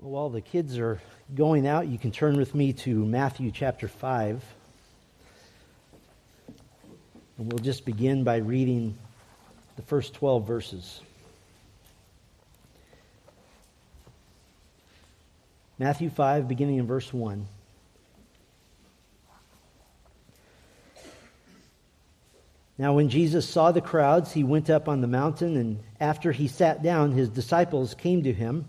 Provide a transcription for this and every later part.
Well, while the kids are going out, you can turn with me to Matthew chapter 5. And we'll just begin by reading the first 12 verses. Matthew 5, beginning in verse 1. Now, when Jesus saw the crowds, he went up on the mountain, and after he sat down, his disciples came to him.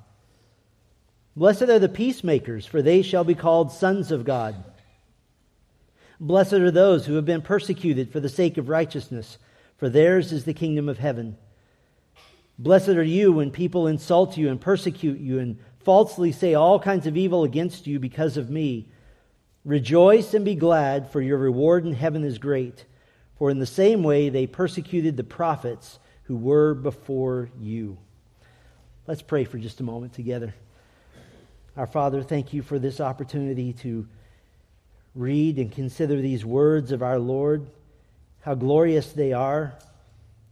Blessed are the peacemakers, for they shall be called sons of God. Blessed are those who have been persecuted for the sake of righteousness, for theirs is the kingdom of heaven. Blessed are you when people insult you and persecute you and falsely say all kinds of evil against you because of me. Rejoice and be glad, for your reward in heaven is great. For in the same way they persecuted the prophets who were before you. Let's pray for just a moment together. Our Father, thank you for this opportunity to read and consider these words of our Lord, how glorious they are,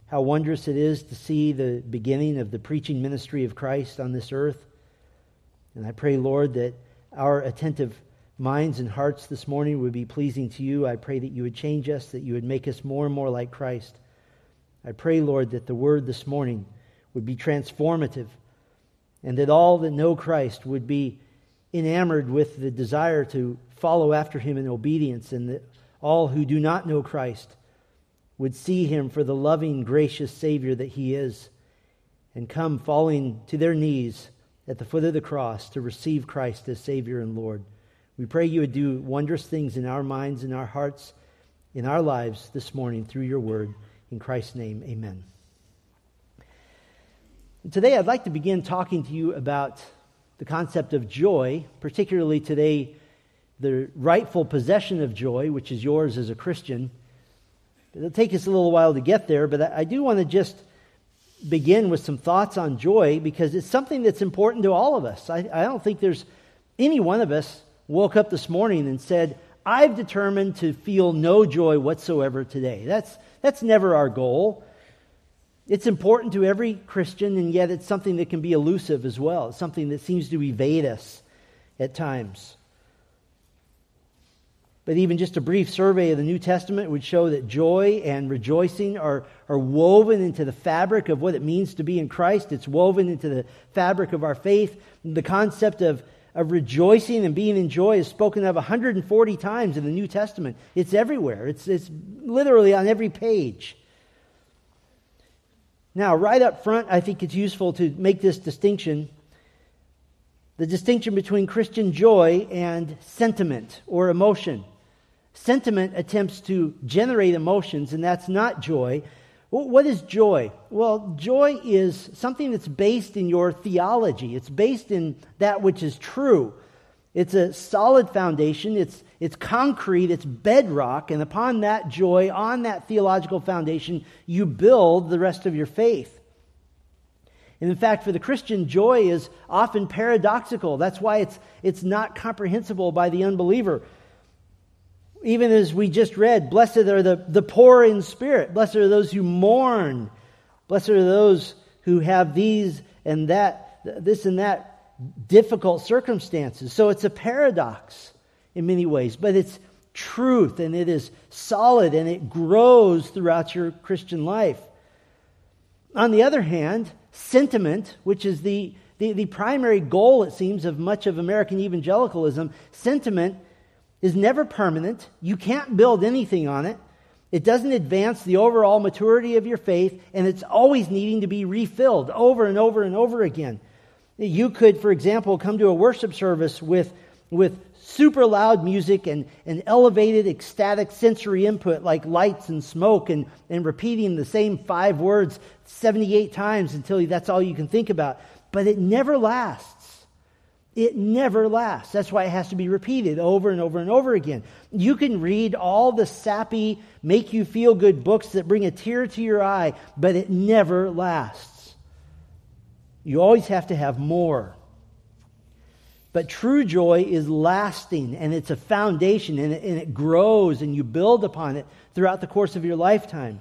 how wondrous it is to see the beginning of the preaching ministry of Christ on this earth. And I pray, Lord, that our attentive minds and hearts this morning would be pleasing to you. I pray that you would change us, that you would make us more and more like Christ. I pray, Lord, that the word this morning would be transformative and that all that know Christ would be enamored with the desire to follow after him in obedience, and that all who do not know Christ would see him for the loving, gracious Savior that he is, and come falling to their knees at the foot of the cross to receive Christ as Savior and Lord. We pray you would do wondrous things in our minds, in our hearts, in our lives this morning through your word. In Christ's name, amen. Today, I'd like to begin talking to you about the concept of joy, particularly today, the rightful possession of joy, which is yours as a Christian. It'll take us a little while to get there, but I do want to just begin with some thoughts on joy because it's something that's important to all of us. I, I don't think there's any one of us woke up this morning and said, I've determined to feel no joy whatsoever today. That's, that's never our goal. It's important to every Christian, and yet it's something that can be elusive as well. It's something that seems to evade us at times. But even just a brief survey of the New Testament would show that joy and rejoicing are, are woven into the fabric of what it means to be in Christ. It's woven into the fabric of our faith. The concept of, of rejoicing and being in joy is spoken of 140 times in the New Testament. It's everywhere, it's, it's literally on every page. Now, right up front, I think it's useful to make this distinction the distinction between Christian joy and sentiment or emotion. Sentiment attempts to generate emotions, and that's not joy. What is joy? Well, joy is something that's based in your theology, it's based in that which is true. It's a solid foundation, it's, it's concrete, it's bedrock, and upon that joy, on that theological foundation, you build the rest of your faith. And in fact, for the Christian, joy is often paradoxical. That's why it's, it's not comprehensible by the unbeliever. Even as we just read, blessed are the, the poor in spirit, blessed are those who mourn, blessed are those who have these and that, this and that difficult circumstances. So it's a paradox in many ways, but it's truth and it is solid and it grows throughout your Christian life. On the other hand, sentiment, which is the, the, the, primary goal, it seems, of much of American evangelicalism, sentiment is never permanent. You can't build anything on it. It doesn't advance the overall maturity of your faith, and it's always needing to be refilled over and over and over again. You could, for example, come to a worship service with, with super loud music and, and elevated ecstatic sensory input like lights and smoke and, and repeating the same five words 78 times until that's all you can think about. but it never lasts. It never lasts. That's why it has to be repeated over and over and over again. You can read all the sappy, make you feel good books that bring a tear to your eye, but it never lasts. You always have to have more. But true joy is lasting and it's a foundation and it, and it, grows and you build upon it throughout the course of your lifetime.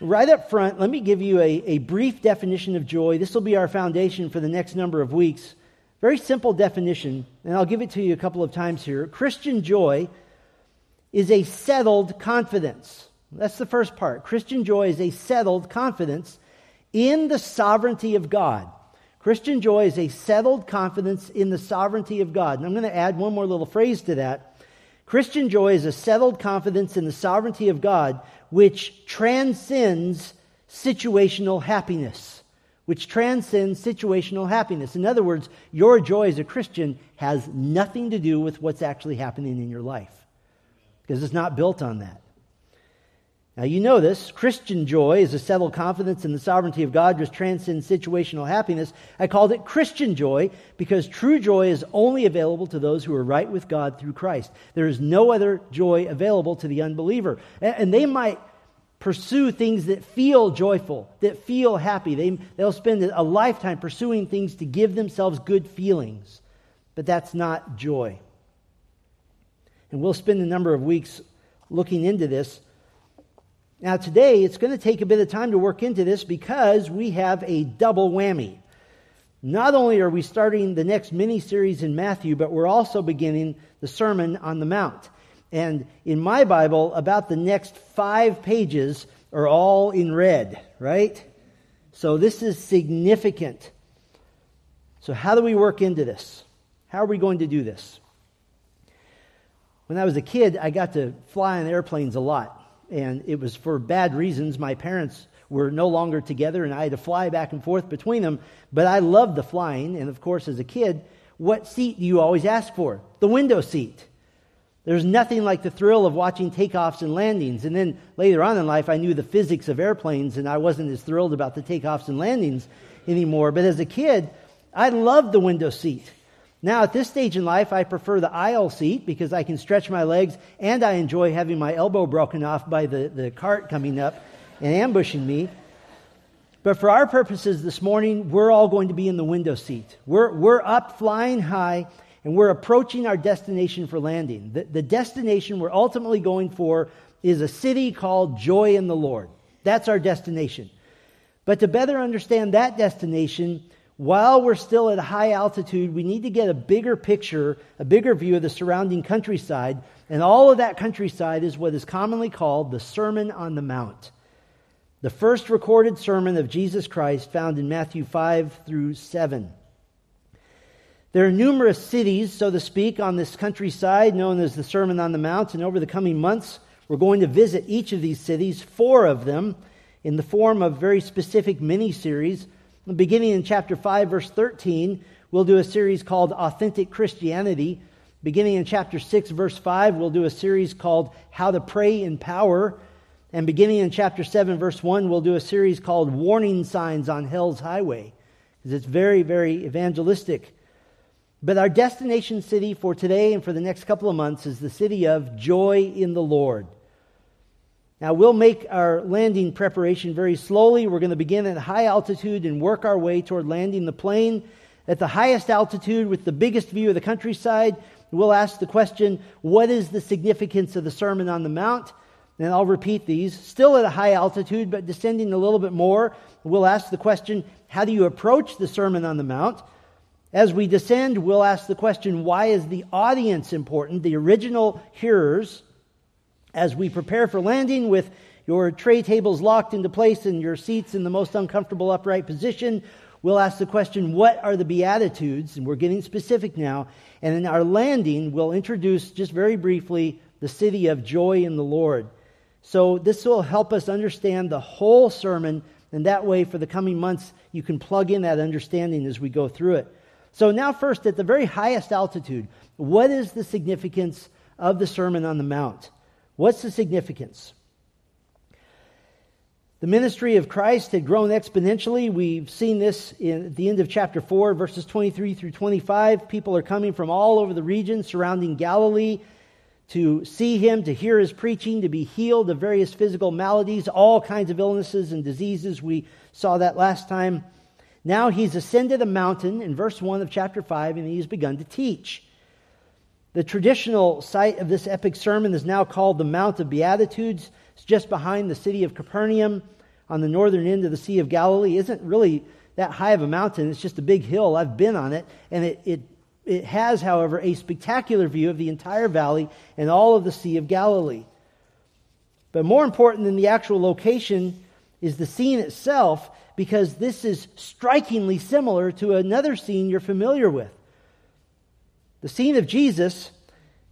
Right up front, let me give you a, a brief definition of joy. This will be our foundation for the next number of weeks. Very simple definition, and I'll give it to you a couple of times here. Christian joy is a settled confidence. That's the first part. Christian joy is a settled confidence in the sovereignty of God. Christian joy is a settled confidence in the sovereignty of God. And I'm going to add one more little phrase to that. Christian joy is a settled confidence in the sovereignty of God, which transcends situational happiness. Which transcends situational happiness. In other words, your joy as a Christian has nothing to do with what's actually happening in your life, because it's not built on that. Now, you know this. Christian joy is a settled confidence in the sovereignty of God, which transcends situational happiness. I called it Christian joy because true joy is only available to those who are right with God through Christ. There is no other joy available to the unbeliever. And they might pursue things that feel joyful, that feel happy. They, they'll spend a lifetime pursuing things to give themselves good feelings. But that's not joy. And we'll spend a number of weeks looking into this. Now, today, it's going to take a bit of time to work into this because we have a double whammy. Not only are we starting the next mini series in Matthew, but we're also beginning the Sermon on the Mount. And in my Bible, about the next five pages are all in red, right? So this is significant. So, how do we work into this? How are we going to do this? When I was a kid, I got to fly on airplanes a lot and it was for bad reasons. My parents were no longer together, and I had to fly back and forth between them. But I loved the flying, and of course, as a kid, what seat do you always ask for? The window seat. There's nothing like the thrill of watching takeoffs and landings. And then later on in life, I knew the physics of airplanes, and I wasn't as thrilled about the takeoffs and landings anymore. But as a kid, I loved the window seat. Now, at this stage in life, I prefer the aisle seat because I can stretch my legs and I enjoy having my elbow broken off by the, the cart coming up and ambushing me. But for our purposes this morning, we're all going to be in the window seat. We're, we're up flying high and we're approaching our destination for landing. The, the destination we're ultimately going for is a city called Joy in the Lord. That's our destination. But to better understand that destination, while we're still at a high altitude, we need to get a bigger picture, a bigger view of the surrounding countryside. And all of that countryside is what is commonly called the Sermon on the Mount. The first recorded sermon of Jesus Christ found in Matthew 5 through 7. There are numerous cities, so to speak, on this countryside known as the Sermon on the Mount. And over the coming months, we're going to visit each of these cities, four of them, in the form of very specific mini series Beginning in chapter 5, verse 13, we'll do a series called Authentic Christianity. Beginning in chapter 6, verse 5, we'll do a series called How to Pray in Power. And beginning in chapter 7, verse 1, we'll do a series called Warning Signs on Hell's Highway, because it's very, very evangelistic. But our destination city for today and for the next couple of months is the city of Joy in the Lord. Now, we'll make our landing preparation very slowly. We're going to begin at high altitude and work our way toward landing the plane at the highest altitude with the biggest view of the countryside. We'll ask the question, What is the significance of the Sermon on the Mount? And I'll repeat these. Still at a high altitude, but descending a little bit more, we'll ask the question, How do you approach the Sermon on the Mount? As we descend, we'll ask the question, Why is the audience important? The original hearers as we prepare for landing with your tray tables locked into place and your seats in the most uncomfortable upright position, we'll ask the question, What are the Beatitudes? And we're getting specific now. And in our landing, we'll introduce just very briefly the city of joy in the Lord. So this will help us understand the whole sermon, and that way, for the coming months, you can plug in that understanding as we go through it. So, now, first, at the very highest altitude, what is the significance of the Sermon on the Mount? What's the significance? The ministry of Christ had grown exponentially. We've seen this in, at the end of chapter 4, verses 23 through 25. People are coming from all over the region surrounding Galilee to see him, to hear his preaching, to be healed of various physical maladies, all kinds of illnesses and diseases. We saw that last time. Now he's ascended a mountain in verse 1 of chapter 5, and he's begun to teach. The traditional site of this epic sermon is now called the Mount of Beatitudes. It's just behind the city of Capernaum on the northern end of the Sea of Galilee. It isn't really that high of a mountain, it's just a big hill. I've been on it, and it, it, it has, however, a spectacular view of the entire valley and all of the Sea of Galilee. But more important than the actual location is the scene itself, because this is strikingly similar to another scene you're familiar with. The scene of Jesus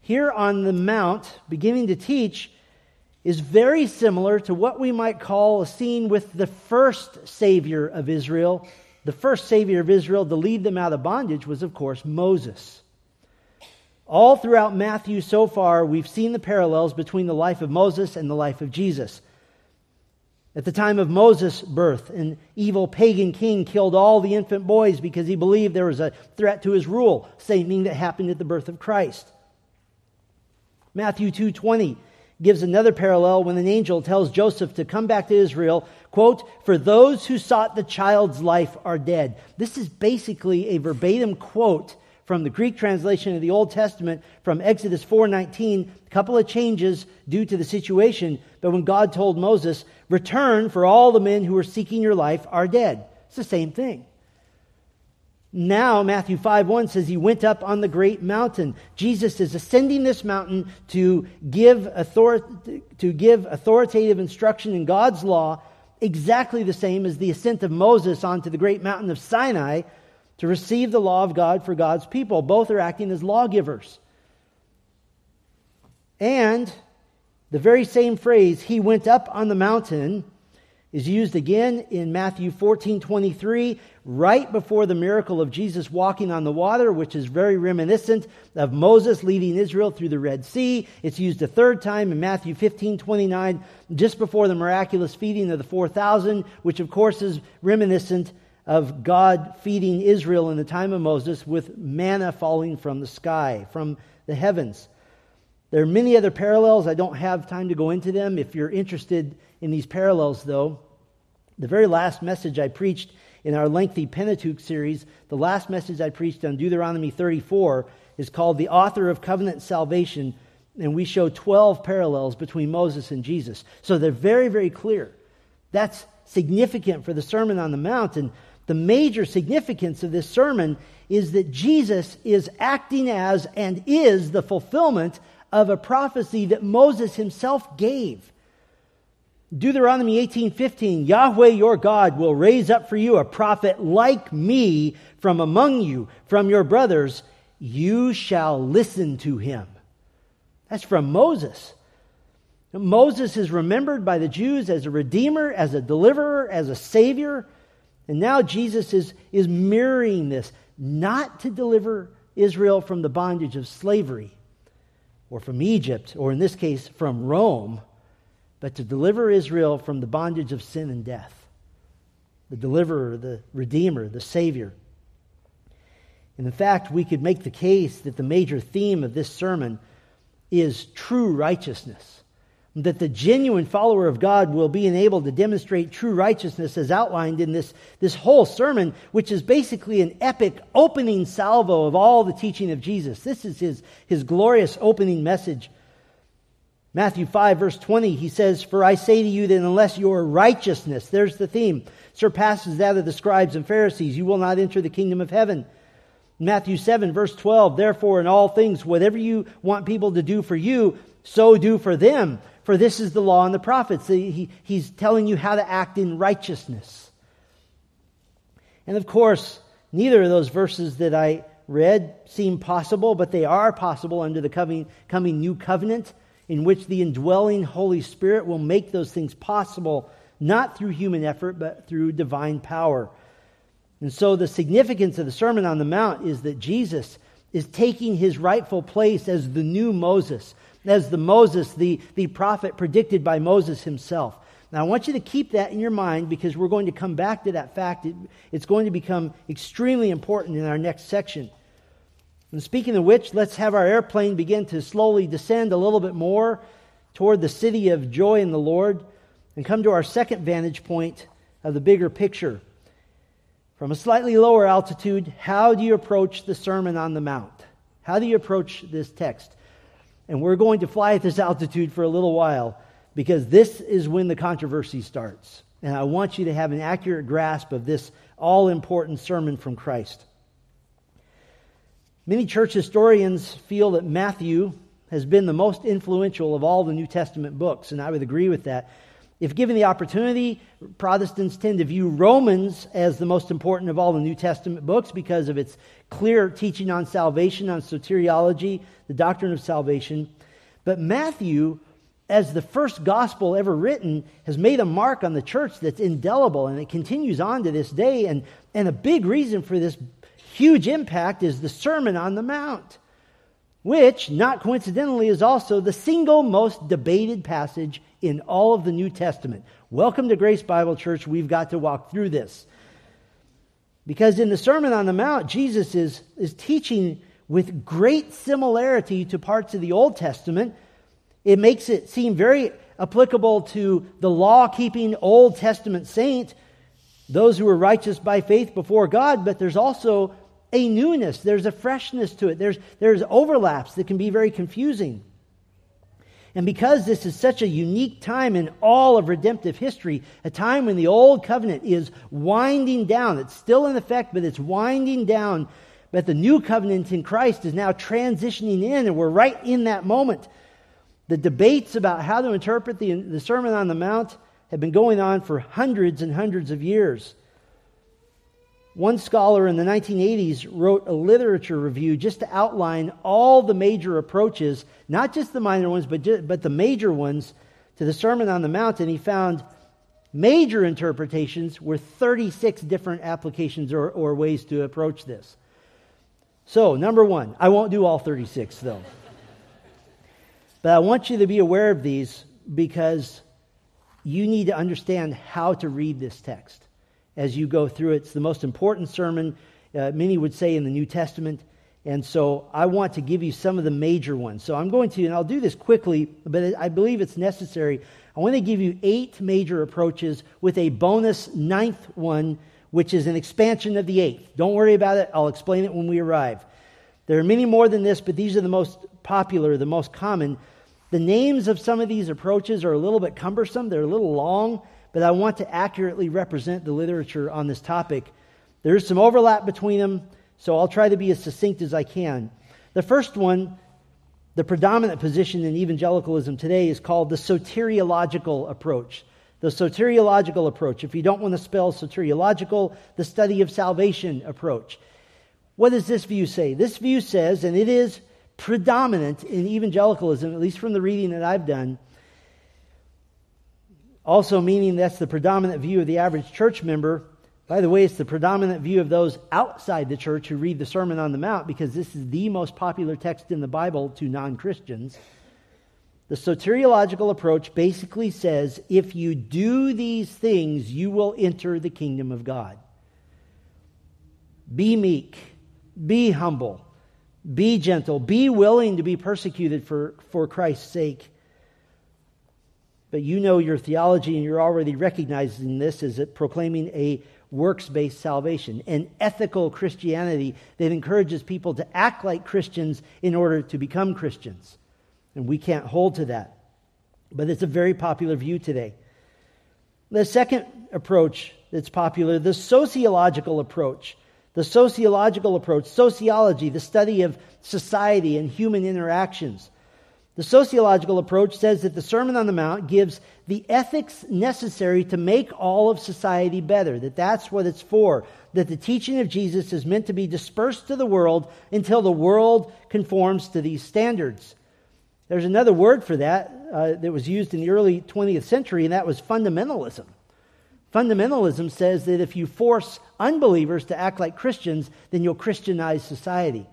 here on the Mount, beginning to teach, is very similar to what we might call a scene with the first Savior of Israel. The first Savior of Israel to lead them out of bondage was, of course, Moses. All throughout Matthew so far, we've seen the parallels between the life of Moses and the life of Jesus. At the time of Moses' birth, an evil pagan king killed all the infant boys because he believed there was a threat to his rule, same thing that happened at the birth of Christ. Matthew 2:20 gives another parallel when an angel tells Joseph to come back to Israel, quote, for those who sought the child's life are dead. This is basically a verbatim quote from the Greek translation of the Old Testament from Exodus 4:19, a couple of changes due to the situation, but when God told Moses, "Return for all the men who are seeking your life are dead." It's the same thing. Now, Matthew 5 1 says he went up on the great mountain. Jesus is ascending this mountain to give, author- to give authoritative instruction in God's law, exactly the same as the ascent of Moses onto the great mountain of Sinai to receive the law of God for God's people. Both are acting as lawgivers. And the very same phrase, he went up on the mountain, is used again in Matthew 14 23, right before the miracle of Jesus walking on the water, which is very reminiscent of Moses leading Israel through the Red Sea. It's used a third time in Matthew 15 29, just before the miraculous feeding of the 4,000, which of course is reminiscent of God feeding Israel in the time of Moses with manna falling from the sky, from the heavens. There are many other parallels. I don't have time to go into them. If you're interested in these parallels, though, the very last message I preached in our lengthy Pentateuch series, the last message I preached on Deuteronomy 34 is called The Author of Covenant Salvation, and we show 12 parallels between Moses and Jesus. So they're very, very clear. That's significant for the Sermon on the Mount. And the major significance of this sermon is that Jesus is acting as and is the fulfillment of a prophecy that Moses himself gave. Deuteronomy 18:15 Yahweh your God will raise up for you a prophet like me from among you from your brothers you shall listen to him. That's from Moses. Moses is remembered by the Jews as a redeemer, as a deliverer, as a savior. And now Jesus is, is mirroring this, not to deliver Israel from the bondage of slavery or from Egypt, or in this case, from Rome, but to deliver Israel from the bondage of sin and death. The deliverer, the redeemer, the savior. And in fact, we could make the case that the major theme of this sermon is true righteousness that the genuine follower of God will be enabled to demonstrate true righteousness as outlined in this, this whole sermon, which is basically an epic opening salvo of all the teaching of Jesus. This is his, his glorious opening message. Matthew 5, verse 20, he says, For I say to you that unless your righteousness, there's the theme, surpasses that of the scribes and Pharisees, you will not enter the kingdom of heaven. Matthew 7, verse 12, Therefore, in all things, whatever you want people to do for you, so do for them. For this is the law and the prophets. He, he's telling you how to act in righteousness. And of course, neither of those verses that I read seem possible, but they are possible under the coming, coming new covenant in which the indwelling Holy Spirit will make those things possible, not through human effort, but through divine power. And so the significance of the Sermon on the Mount is that Jesus is taking his rightful place as the new Moses, as the Moses, the, the prophet predicted by Moses himself. Now, I want you to keep that in your mind because we're going to come back to that fact. It, it's going to become extremely important in our next section. And speaking of which, let's have our airplane begin to slowly descend a little bit more toward the city of joy in the Lord and come to our second vantage point of the bigger picture. From a slightly lower altitude, how do you approach the Sermon on the Mount? How do you approach this text? And we're going to fly at this altitude for a little while because this is when the controversy starts. And I want you to have an accurate grasp of this all important sermon from Christ. Many church historians feel that Matthew has been the most influential of all the New Testament books, and I would agree with that. If given the opportunity, Protestants tend to view Romans as the most important of all the New Testament books because of its clear teaching on salvation, on soteriology, the doctrine of salvation. But Matthew, as the first gospel ever written, has made a mark on the church that's indelible, and it continues on to this day. And, and a big reason for this huge impact is the Sermon on the Mount, which, not coincidentally, is also the single most debated passage in all of the New Testament. Welcome to Grace Bible Church. We've got to walk through this. Because in the Sermon on the Mount, Jesus is, is teaching with great similarity to parts of the Old Testament. It makes it seem very applicable to the law keeping Old Testament saint, those who are righteous by faith before God, but there's also a newness, there's a freshness to it, there's, there's overlaps that can be very confusing. And because this is such a unique time in all of redemptive history, a time when the old covenant is winding down, it's still in effect, but it's winding down. But the new covenant in Christ is now transitioning in, and we're right in that moment. The debates about how to interpret the, the Sermon on the Mount have been going on for hundreds and hundreds of years. One scholar in the 1980s wrote a literature review just to outline all the major approaches, not just the minor ones, but, just, but the major ones to the Sermon on the Mount. And he found major interpretations were 36 different applications or, or ways to approach this. So, number one, I won't do all 36 though. but I want you to be aware of these because you need to understand how to read this text as you go through it. It's the most important sermon, uh, many would say, in the New Testament. And so I want to give you some of the major ones. So I'm going to, and I'll do this quickly, but I believe it's necessary. I want to give you eight major approaches with a bonus ninth one, which is an expansion of the eighth. Don't worry about it. I'll explain it when we arrive. There are many more than this, but these are the most popular, the most common. The names of some of these approaches are a little bit cumbersome, they're a little long but I want to accurately represent the literature on this topic. There is some overlap between them, so I'll try to be as succinct as I can. The first one, the predominant position in evangelicalism today, is called the soteriological approach. The soteriological approach. If you don't want to spell soteriological, the study of salvation approach. What does this view say? This view says, and it is predominant in evangelicalism, at least from the reading that I've done, also, meaning that's the predominant view of the average church member. By the way, it's the predominant view of those outside the church who read the Sermon on the Mount because this is the most popular text in the Bible to non Christians. The soteriological approach basically says if you do these things, you will enter the kingdom of God. Be meek, be humble, be gentle, be willing to be persecuted for, for Christ's sake. But you know your theology and you're already recognizing this as proclaiming a works based salvation, an ethical Christianity that encourages people to act like Christians in order to become Christians. And we can't hold to that. But it's a very popular view today. The second approach that's popular, the sociological approach. The sociological approach, sociology, the study of society and human interactions. The sociological approach says that the Sermon on the Mount gives the ethics necessary to make all of society better, that that's what it's for, that the teaching of Jesus is meant to be dispersed to the world until the world conforms to these standards. There's another word for that uh, that was used in the early 20th century, and that was fundamentalism. Fundamentalism says that if you force unbelievers to act like Christians, then you'll Christianize society.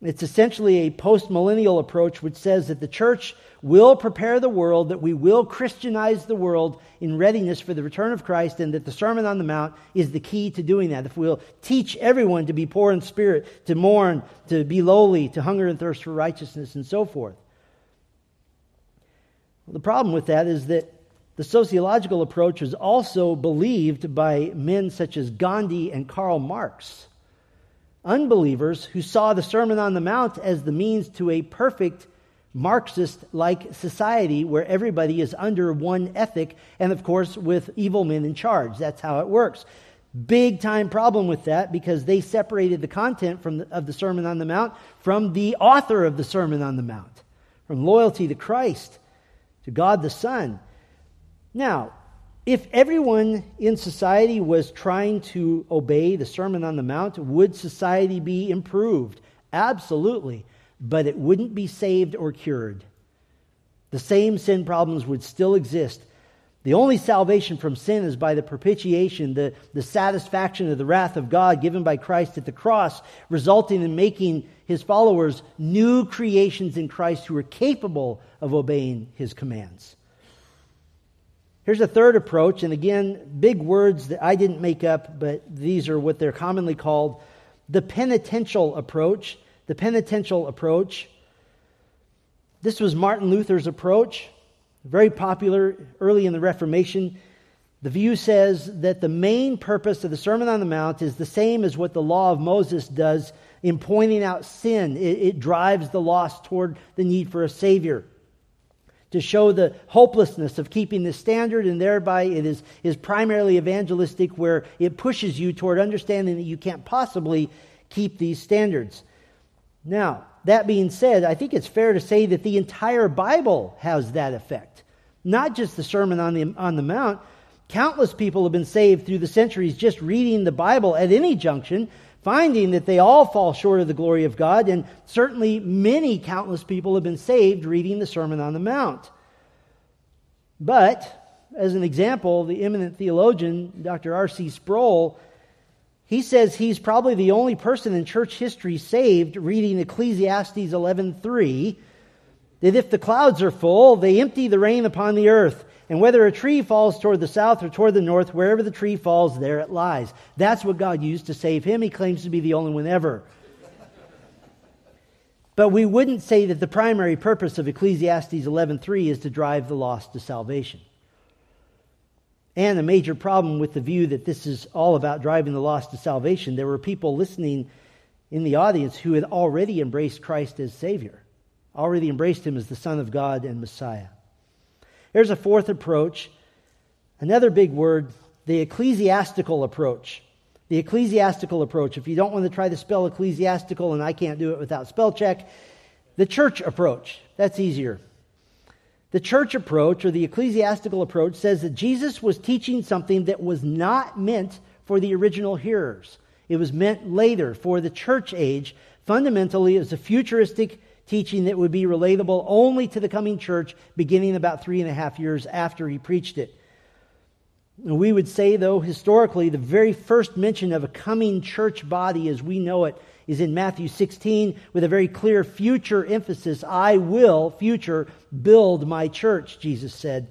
It's essentially a postmillennial approach which says that the church will prepare the world, that we will Christianize the world in readiness for the return of Christ, and that the Sermon on the Mount is the key to doing that. If we'll teach everyone to be poor in spirit, to mourn, to be lowly, to hunger and thirst for righteousness, and so forth. Well, the problem with that is that the sociological approach was also believed by men such as Gandhi and Karl Marx unbelievers who saw the Sermon on the Mount as the means to a perfect Marxist like society where everybody is under one ethic and, of course, with evil men in charge. That's how it works. Big time problem with that because they separated the content from the, of the Sermon on the Mount from the author of the Sermon on the Mount, from loyalty to Christ, to God the Son. Now, if everyone in society was trying to obey the Sermon on the Mount, would society be improved? Absolutely. But it wouldn't be saved or cured. The same sin problems would still exist. The only salvation from sin is by the propitiation, the, the satisfaction of the wrath of God given by Christ at the cross, resulting in making his followers new creations in Christ who are capable of obeying his commands. Here's a third approach, and again, big words that I didn't make up, but these are what they're commonly called the penitential approach. The penitential approach. This was Martin Luther's approach, very popular early in the Reformation. The view says that the main purpose of the Sermon on the Mount is the same as what the law of Moses does in pointing out sin. It, it drives the lost toward the need for a Savior to show the hopelessness of keeping the standard, and thereby it is, is primarily evangelistic, where it pushes you toward understanding that you can't possibly keep these standards. Now, that being said, I think it's fair to say that the entire Bible has that effect. Not just the Sermon on the, on the Mount. Countless people have been saved through the centuries just reading the Bible at any junction finding that they all fall short of the glory of God, and certainly many countless people have been saved reading the Sermon on the Mount. But, as an example, the eminent theologian, Dr. R.C. Sproul, he says he's probably the only person in church history saved reading Ecclesiastes 11:3 that if the clouds are full, they empty the rain upon the earth. And whether a tree falls toward the south or toward the north, wherever the tree falls, there it lies. That's what God used to save him. He claims to be the only one ever. But we wouldn't say that the primary purpose of Ecclesiastes 11:3 is to drive the lost to salvation. And a major problem with the view that this is all about driving the lost to salvation, there were people listening in the audience who had already embraced Christ as Savior, already embraced Him as the Son of God and Messiah. There's a fourth approach, another big word, the ecclesiastical approach. The ecclesiastical approach. If you don't want to try to spell ecclesiastical, and I can't do it without spell check, the church approach. That's easier. The church approach, or the ecclesiastical approach, says that Jesus was teaching something that was not meant for the original hearers. It was meant later for the church age. Fundamentally, it was a futuristic teaching that would be relatable only to the coming church beginning about three and a half years after he preached it. We would say, though, historically, the very first mention of a coming church body as we know it is in Matthew 16 with a very clear future emphasis. I will, future, build my church, Jesus said.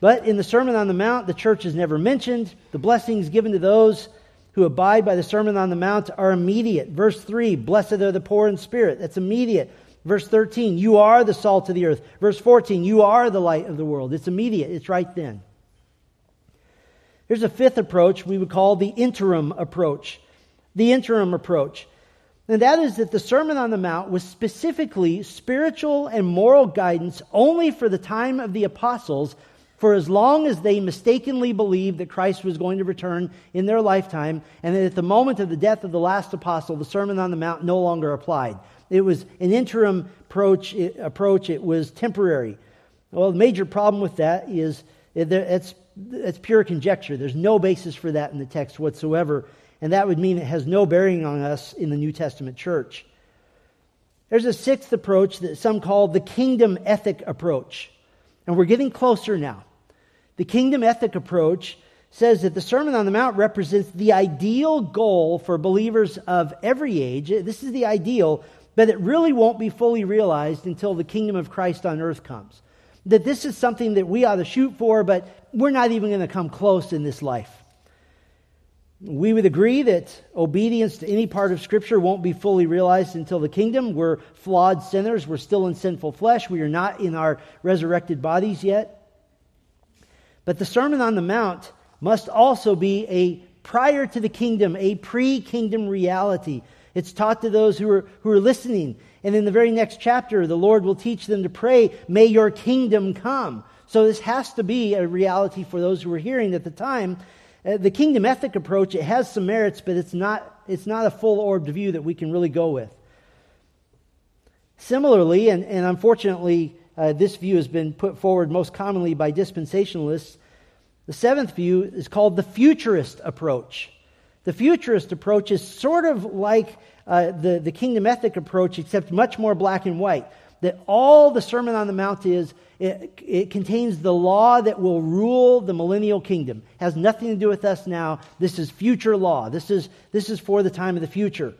But in the Sermon on the Mount, the church is never mentioned. The blessings given to those who abide by the Sermon on the Mount are immediate. Verse 3, blessed are the poor in spirit. That's immediate. Verse 13, you are the salt of the earth. Verse 14, you are the light of the world. It's immediate, it's right then. Here's a fifth approach we would call the interim approach. The interim approach. And that is that the Sermon on the Mount was specifically spiritual and moral guidance only for the time of the apostles for as long as they mistakenly believed that Christ was going to return in their lifetime, and that at the moment of the death of the last apostle, the Sermon on the Mount no longer applied. It was an interim approach, approach it was temporary. Well, the major problem with that is it's, it's pure conjecture. There's no basis for that in the text whatsoever, and that would mean it has no bearing on us in the New Testament church. There's a sixth approach that some call the kingdom ethic approach. And we're getting closer now. The kingdom ethic approach says that the Sermon on the Mount represents the ideal goal for believers of every age. This is the ideal, but it really won't be fully realized until the kingdom of Christ on earth comes. That this is something that we ought to shoot for, but we're not even going to come close in this life. We would agree that obedience to any part of Scripture won't be fully realized until the kingdom. We're flawed sinners. We're still in sinful flesh. We are not in our resurrected bodies yet. But the Sermon on the Mount must also be a prior to the kingdom, a pre kingdom reality. It's taught to those who are, who are listening. And in the very next chapter, the Lord will teach them to pray, May your kingdom come. So this has to be a reality for those who are hearing at the time. Uh, the kingdom ethic approach, it has some merits, but it's not, it's not a full orbed view that we can really go with. Similarly, and, and unfortunately, uh, this view has been put forward most commonly by dispensationalists. The seventh view is called the futurist approach. The futurist approach is sort of like uh, the, the kingdom ethic approach, except much more black and white. That all the Sermon on the Mount is it, it, contains the law that will rule the millennial kingdom. It has nothing to do with us now. This is future law. This is, this is for the time of the future.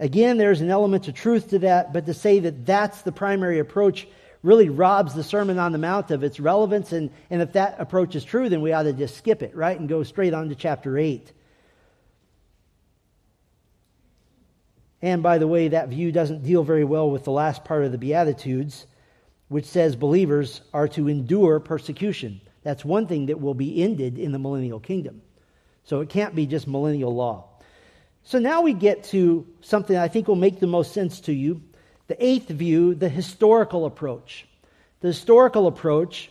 Again, there's an element of truth to that, but to say that that's the primary approach really robs the Sermon on the Mount of its relevance. And, and if that approach is true, then we ought to just skip it, right? And go straight on to chapter 8. And by the way, that view doesn't deal very well with the last part of the Beatitudes which says believers are to endure persecution. That's one thing that will be ended in the millennial kingdom. So it can't be just millennial law. So now we get to something I think will make the most sense to you the eighth view, the historical approach. The historical approach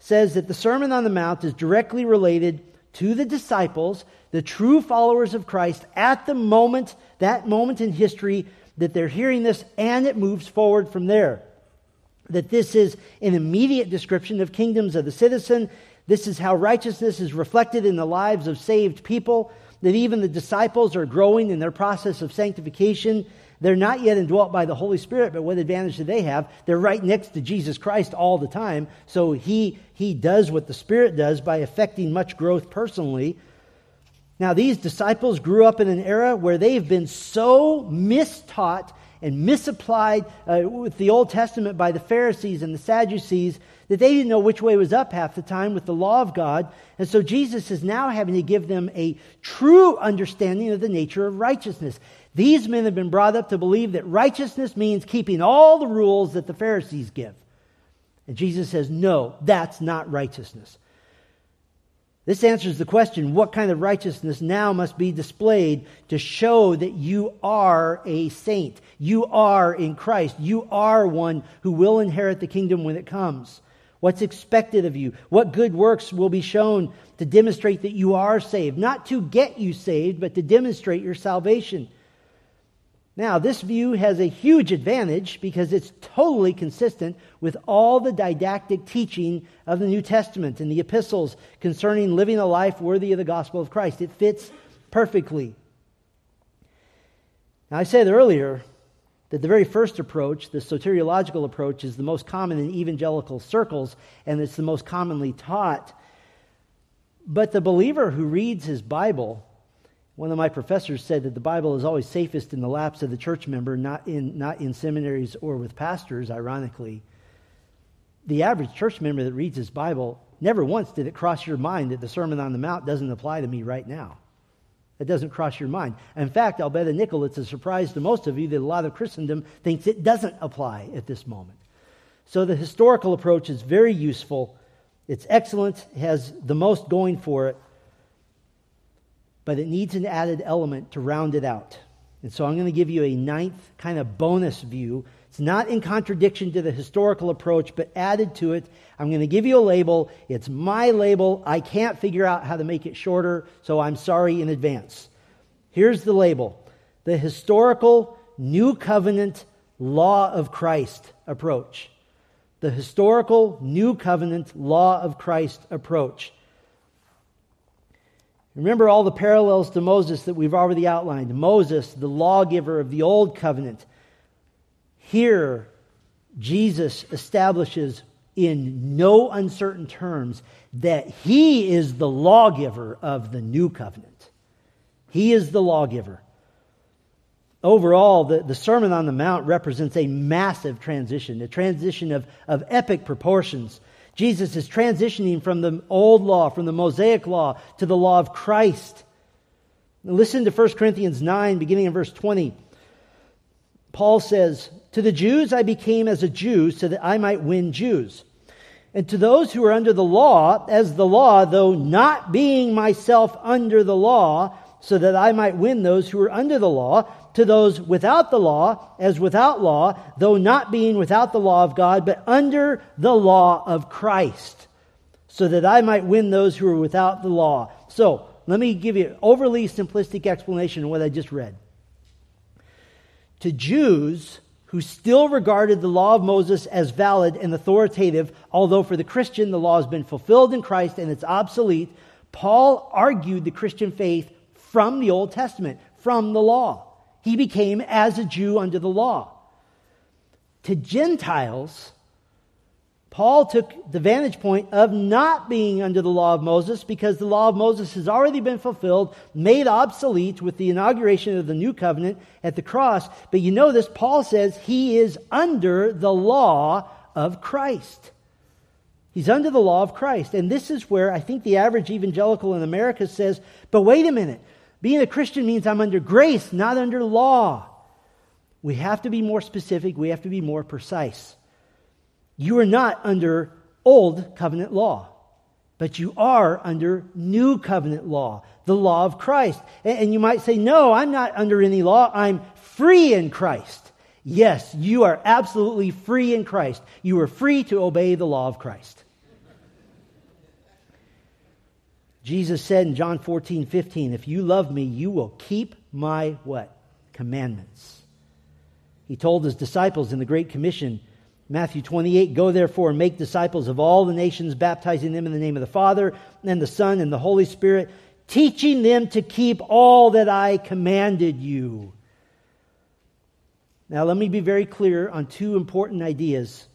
says that the Sermon on the Mount is directly related to the disciples, the true followers of Christ, at the moment, that moment in history that they're hearing this, and it moves forward from there that this is an immediate description of kingdoms of the citizen. This is how righteousness is reflected in the lives of saved people, that even the disciples are growing in their process of sanctification. They're not yet indwelt by the Holy Spirit, but what advantage do they have? They're right next to Jesus Christ all the time. So he, he does what the Spirit does by affecting much growth personally. Now, these disciples grew up in an era where they've been so mistaught and misapplied uh, with the Old Testament by the Pharisees and the Sadducees that they didn't know which way was up half the time with the law of God. And so Jesus is now having to give them a true understanding of the nature of righteousness. These men have been brought up to believe that righteousness means keeping all the rules that the Pharisees give. And Jesus says, no, that's not righteousness. This answers the question what kind of righteousness now must be displayed to show that you are a saint? You are in Christ. You are one who will inherit the kingdom when it comes. What's expected of you? What good works will be shown to demonstrate that you are saved? Not to get you saved, but to demonstrate your salvation. Now, this view has a huge advantage because it's totally consistent with all the didactic teaching of the New Testament and the epistles concerning living a life worthy of the gospel of Christ. It fits perfectly. Now, I said earlier that the very first approach, the soteriological approach, is the most common in evangelical circles and it's the most commonly taught. But the believer who reads his Bible one of my professors said that the Bible is always safest in the laps of the church member, not in, not in seminaries or with pastors, ironically. The average church member that reads his Bible, never once did it cross your mind that the Sermon on the Mount doesn't apply to me right now. It doesn't cross your mind. In fact, I'll bet a nickel it's a surprise to most of you that a lot of Christendom thinks it doesn't apply at this moment. So the historical approach is very useful. It's excellent, has the most going for it but it needs an added element to round it out. And so I'm going to give you a ninth kind of bonus view. It's not in contradiction to the historical approach, but added to it. I'm going to give you a label. It's my label. I can't figure out how to make it shorter, so I'm sorry in advance. Here's the label the historical New Covenant Law of Christ approach. The historical New Covenant Law of Christ approach. Remember all the parallels to Moses that we've already outlined. Moses, the lawgiver of the old covenant. Here, Jesus establishes in no uncertain terms that he is the lawgiver of the new covenant. He is the lawgiver. Overall, the, the Sermon on the Mount represents a massive transition, a transition of, of epic proportions. Jesus is transitioning from the old law, from the Mosaic law, to the law of Christ. Listen to 1 Corinthians 9, beginning in verse 20. Paul says, To the Jews I became as a Jew so that I might win Jews. And to those who are under the law, as the law, though not being myself under the law, so that I might win those who are under the law, to those without the law, as without law, though not being without the law of God, but under the law of Christ, so that I might win those who are without the law. So, let me give you an overly simplistic explanation of what I just read. To Jews, who still regarded the law of Moses as valid and authoritative, although for the Christian the law has been fulfilled in Christ and it's obsolete, Paul argued the Christian faith from the Old Testament, from the law. He became as a Jew under the law. To Gentiles, Paul took the vantage point of not being under the law of Moses because the law of Moses has already been fulfilled, made obsolete with the inauguration of the new covenant at the cross. But you know this, Paul says he is under the law of Christ. He's under the law of Christ. And this is where I think the average evangelical in America says, but wait a minute. Being a Christian means I'm under grace, not under law. We have to be more specific. We have to be more precise. You are not under old covenant law, but you are under new covenant law, the law of Christ. And you might say, No, I'm not under any law. I'm free in Christ. Yes, you are absolutely free in Christ. You are free to obey the law of Christ. Jesus said in John 14, 15, if you love me, you will keep my what? Commandments. He told his disciples in the Great Commission, Matthew 28 Go therefore and make disciples of all the nations, baptizing them in the name of the Father and the Son and the Holy Spirit, teaching them to keep all that I commanded you. Now, let me be very clear on two important ideas.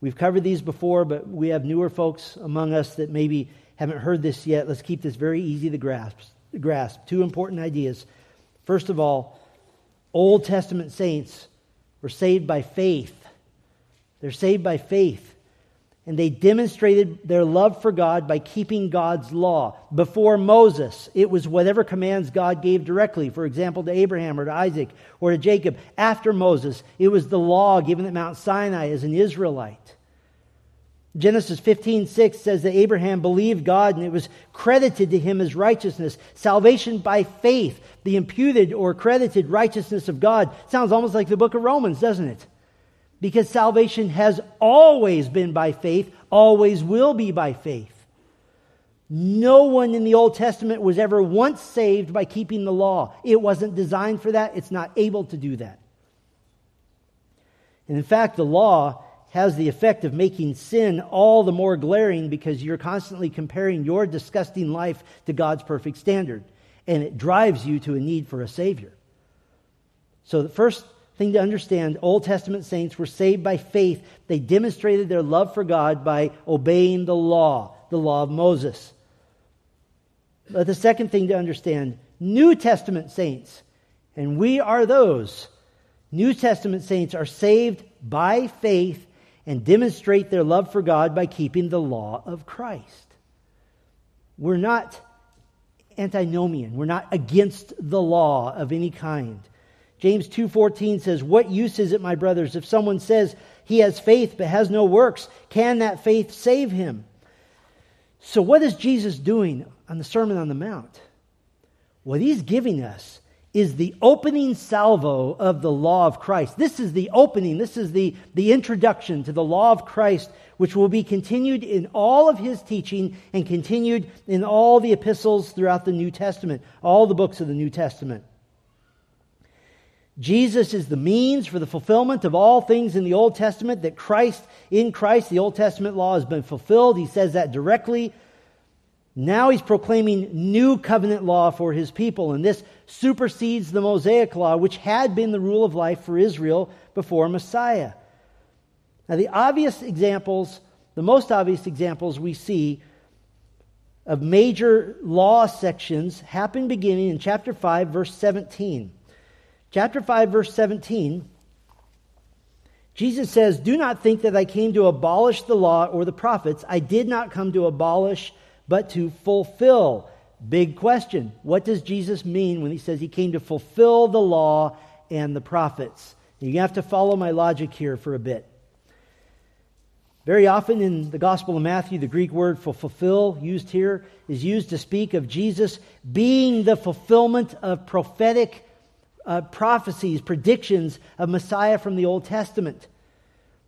We've covered these before, but we have newer folks among us that maybe haven't heard this yet. Let's keep this very easy to grasp. grasp. Two important ideas. First of all, Old Testament saints were saved by faith they're saved by faith. And they demonstrated their love for God by keeping God's law. Before Moses, it was whatever commands God gave directly, for example, to Abraham or to Isaac or to Jacob. After Moses, it was the law given at Mount Sinai as an Israelite. Genesis 15, 6 says that Abraham believed God and it was credited to him as righteousness. Salvation by faith, the imputed or credited righteousness of God. Sounds almost like the book of Romans, doesn't it? Because salvation has always been by faith, always will be by faith. No one in the Old Testament was ever once saved by keeping the law. It wasn't designed for that, it's not able to do that. And in fact, the law has the effect of making sin all the more glaring because you're constantly comparing your disgusting life to God's perfect standard. And it drives you to a need for a Savior. So, the first thing to understand Old Testament saints were saved by faith. They demonstrated their love for God by obeying the law, the law of Moses. But the second thing to understand New Testament saints, and we are those. New Testament saints are saved by faith and demonstrate their love for God by keeping the law of Christ. We're not antinomian. We're not against the law of any kind. James 2:14 says, "What use is it, my brothers, if someone says he has faith but has no works? Can that faith save him?" So what is Jesus doing on the Sermon on the Mount? What he's giving us is the opening salvo of the law of Christ. This is the opening, this is the, the introduction to the law of Christ, which will be continued in all of his teaching and continued in all the epistles throughout the New Testament, all the books of the New Testament. Jesus is the means for the fulfillment of all things in the Old Testament, that Christ, in Christ, the Old Testament law has been fulfilled. He says that directly. Now he's proclaiming new covenant law for his people, and this supersedes the Mosaic law, which had been the rule of life for Israel before Messiah. Now, the obvious examples the most obvious examples we see of major law sections happen beginning in chapter 5, verse 17. Chapter 5, verse 17, Jesus says, Do not think that I came to abolish the law or the prophets. I did not come to abolish, but to fulfill. Big question. What does Jesus mean when he says he came to fulfill the law and the prophets? You have to follow my logic here for a bit. Very often in the Gospel of Matthew, the Greek word for fulfill, used here, is used to speak of Jesus being the fulfillment of prophetic uh, prophecies, predictions of Messiah from the Old Testament.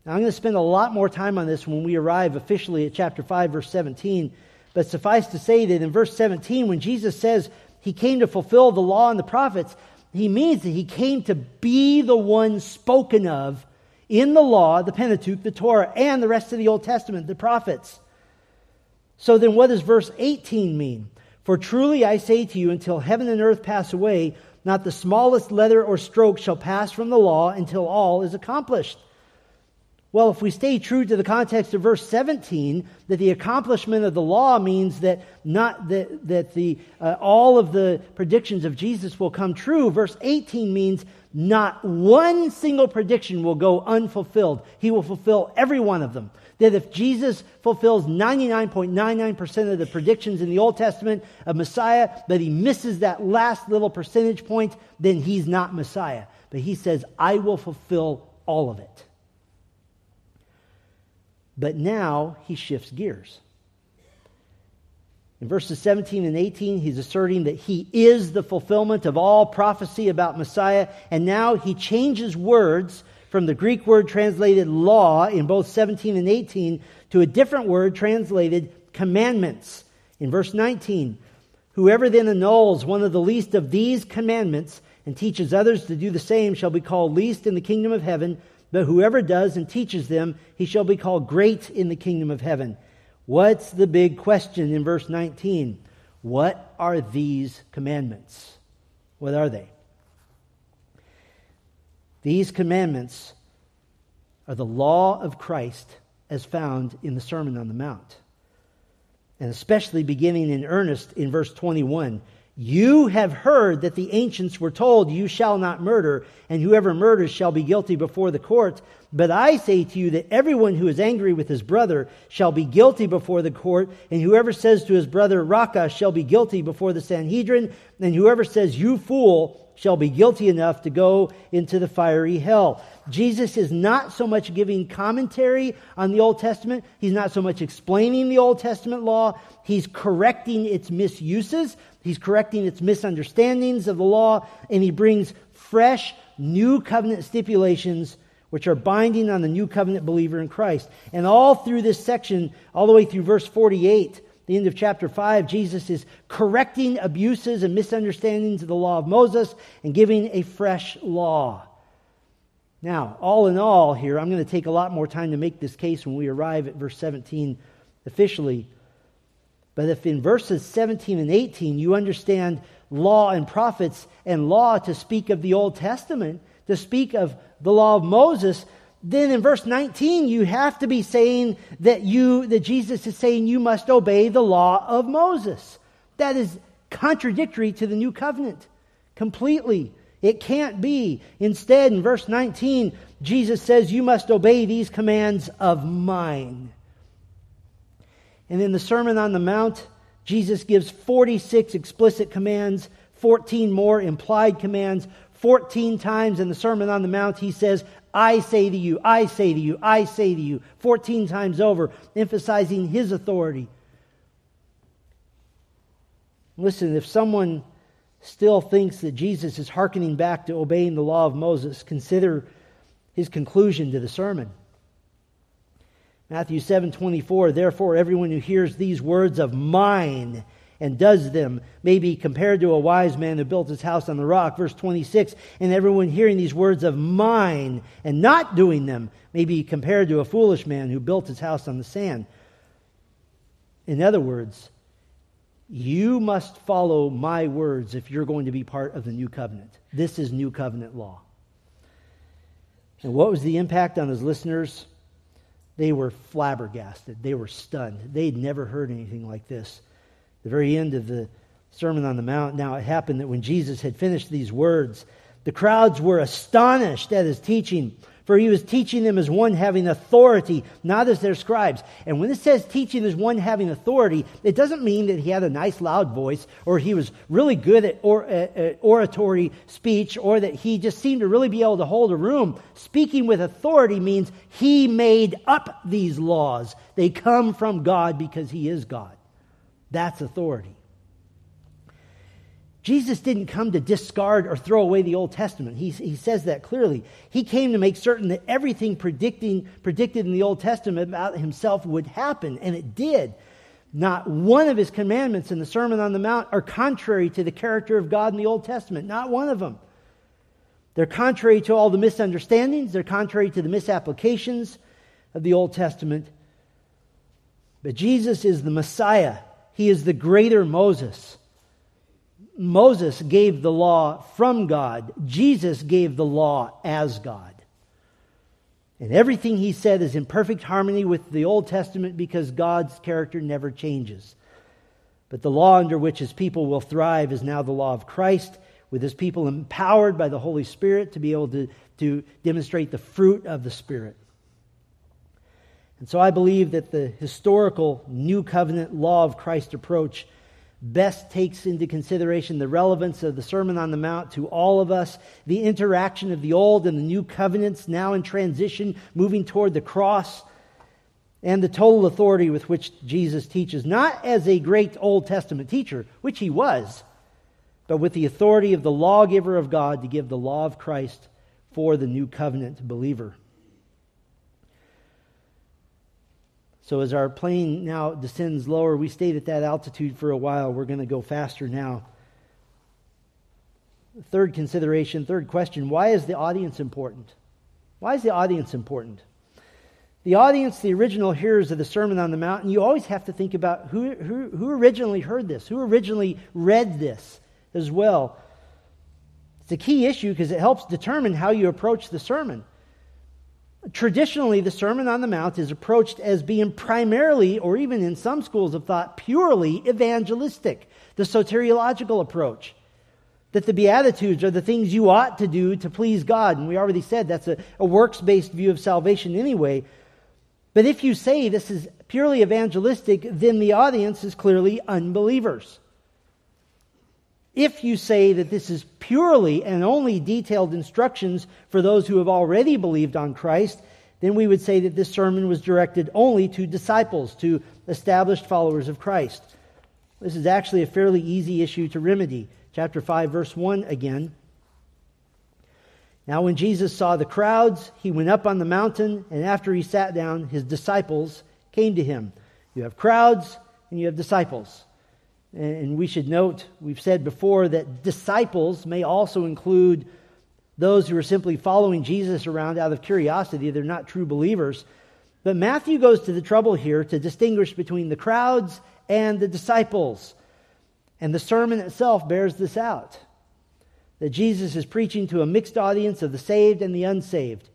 Now, I'm going to spend a lot more time on this when we arrive officially at chapter 5, verse 17. But suffice to say that in verse 17, when Jesus says he came to fulfill the law and the prophets, he means that he came to be the one spoken of in the law, the Pentateuch, the Torah, and the rest of the Old Testament, the prophets. So then, what does verse 18 mean? For truly I say to you, until heaven and earth pass away, not the smallest letter or stroke shall pass from the law until all is accomplished. Well, if we stay true to the context of verse 17, that the accomplishment of the law means that not that, that the, uh, all of the predictions of Jesus will come true, verse 18 means not one single prediction will go unfulfilled. He will fulfill every one of them. That if Jesus fulfills 99.99% of the predictions in the Old Testament of Messiah, that he misses that last little percentage point, then he's not Messiah. But he says, I will fulfill all of it. But now he shifts gears. In verses 17 and 18, he's asserting that he is the fulfillment of all prophecy about Messiah, and now he changes words from the Greek word translated law in both 17 and 18 to a different word translated commandments. In verse 19, whoever then annuls one of the least of these commandments and teaches others to do the same shall be called least in the kingdom of heaven. But whoever does and teaches them, he shall be called great in the kingdom of heaven. What's the big question in verse 19? What are these commandments? What are they? These commandments are the law of Christ as found in the Sermon on the Mount. And especially beginning in earnest in verse 21 you have heard that the ancients were told, You shall not murder, and whoever murders shall be guilty before the court. But I say to you that everyone who is angry with his brother shall be guilty before the court, and whoever says to his brother, Raca, shall be guilty before the Sanhedrin, and whoever says, You fool, shall be guilty enough to go into the fiery hell. Jesus is not so much giving commentary on the Old Testament. He's not so much explaining the Old Testament law. He's correcting its misuses. He's correcting its misunderstandings of the law, and he brings fresh, new covenant stipulations which are binding on the new covenant believer in Christ. And all through this section, all the way through verse 48, the end of chapter 5, Jesus is correcting abuses and misunderstandings of the law of Moses and giving a fresh law. Now, all in all, here, I'm going to take a lot more time to make this case when we arrive at verse 17 officially. But if in verses 17 and 18 you understand law and prophets and law to speak of the Old Testament, to speak of the law of Moses, then in verse 19 you have to be saying that you that Jesus is saying you must obey the law of Moses. That is contradictory to the new covenant completely. It can't be. Instead, in verse 19, Jesus says, You must obey these commands of mine. And in the Sermon on the Mount, Jesus gives 46 explicit commands, 14 more implied commands. 14 times in the Sermon on the Mount, he says, I say to you, I say to you, I say to you, 14 times over, emphasizing his authority. Listen, if someone still thinks that Jesus is hearkening back to obeying the law of Moses, consider his conclusion to the sermon. Matthew 7:24 Therefore everyone who hears these words of mine and does them may be compared to a wise man who built his house on the rock. Verse 26 and everyone hearing these words of mine and not doing them may be compared to a foolish man who built his house on the sand. In other words you must follow my words if you're going to be part of the new covenant. This is new covenant law. And what was the impact on his listeners They were flabbergasted. They were stunned. They'd never heard anything like this. The very end of the Sermon on the Mount, now it happened that when Jesus had finished these words, the crowds were astonished at his teaching, for he was teaching them as one having authority, not as their scribes. And when it says teaching as one having authority, it doesn't mean that he had a nice loud voice or he was really good at, or, at, at oratory speech or that he just seemed to really be able to hold a room. Speaking with authority means he made up these laws. They come from God because he is God. That's authority. Jesus didn't come to discard or throw away the Old Testament. He, he says that clearly. He came to make certain that everything predicting, predicted in the Old Testament about himself would happen, and it did. Not one of his commandments in the Sermon on the Mount are contrary to the character of God in the Old Testament. Not one of them. They're contrary to all the misunderstandings, they're contrary to the misapplications of the Old Testament. But Jesus is the Messiah, he is the greater Moses. Moses gave the law from God, Jesus gave the law as God. And everything he said is in perfect harmony with the Old Testament because God's character never changes. But the law under which his people will thrive is now the law of Christ, with his people empowered by the Holy Spirit to be able to, to demonstrate the fruit of the Spirit. And so I believe that the historical New Covenant law of Christ approach best takes into consideration the relevance of the Sermon on the Mount to all of us, the interaction of the Old and the New covenants now in transition, moving toward the cross, and the total authority with which Jesus teaches, not as a great Old Testament teacher, which he was, but with the authority of the lawgiver of God to give the law of Christ for the new covenant believer. So as our plane now descends lower, we stayed at that altitude for a while. We're going to go faster now. Third consideration, third question why is the audience important? Why is the audience important? The audience, the original hearers of the Sermon on the Mount, and you always have to think about who, who, who originally heard this, who originally read this as well. It's a key issue because it helps determine how you approach the sermon. Traditionally, the Sermon on the Mount is approached as being primarily, or even in some schools of thought, purely evangelistic, the soteriological approach. That the Beatitudes are the things you ought to do to please God. And we already said that's a, a works based view of salvation anyway. But if you say this is purely evangelistic, then the audience is clearly unbelievers. If you say that this is purely and only detailed instructions for those who have already believed on Christ, then we would say that this sermon was directed only to disciples, to established followers of Christ. This is actually a fairly easy issue to remedy. Chapter 5, verse 1 again. Now, when Jesus saw the crowds, he went up on the mountain, and after he sat down, his disciples came to him. You have crowds and you have disciples. And we should note, we've said before, that disciples may also include those who are simply following Jesus around out of curiosity. They're not true believers. But Matthew goes to the trouble here to distinguish between the crowds and the disciples. And the sermon itself bears this out that Jesus is preaching to a mixed audience of the saved and the unsaved.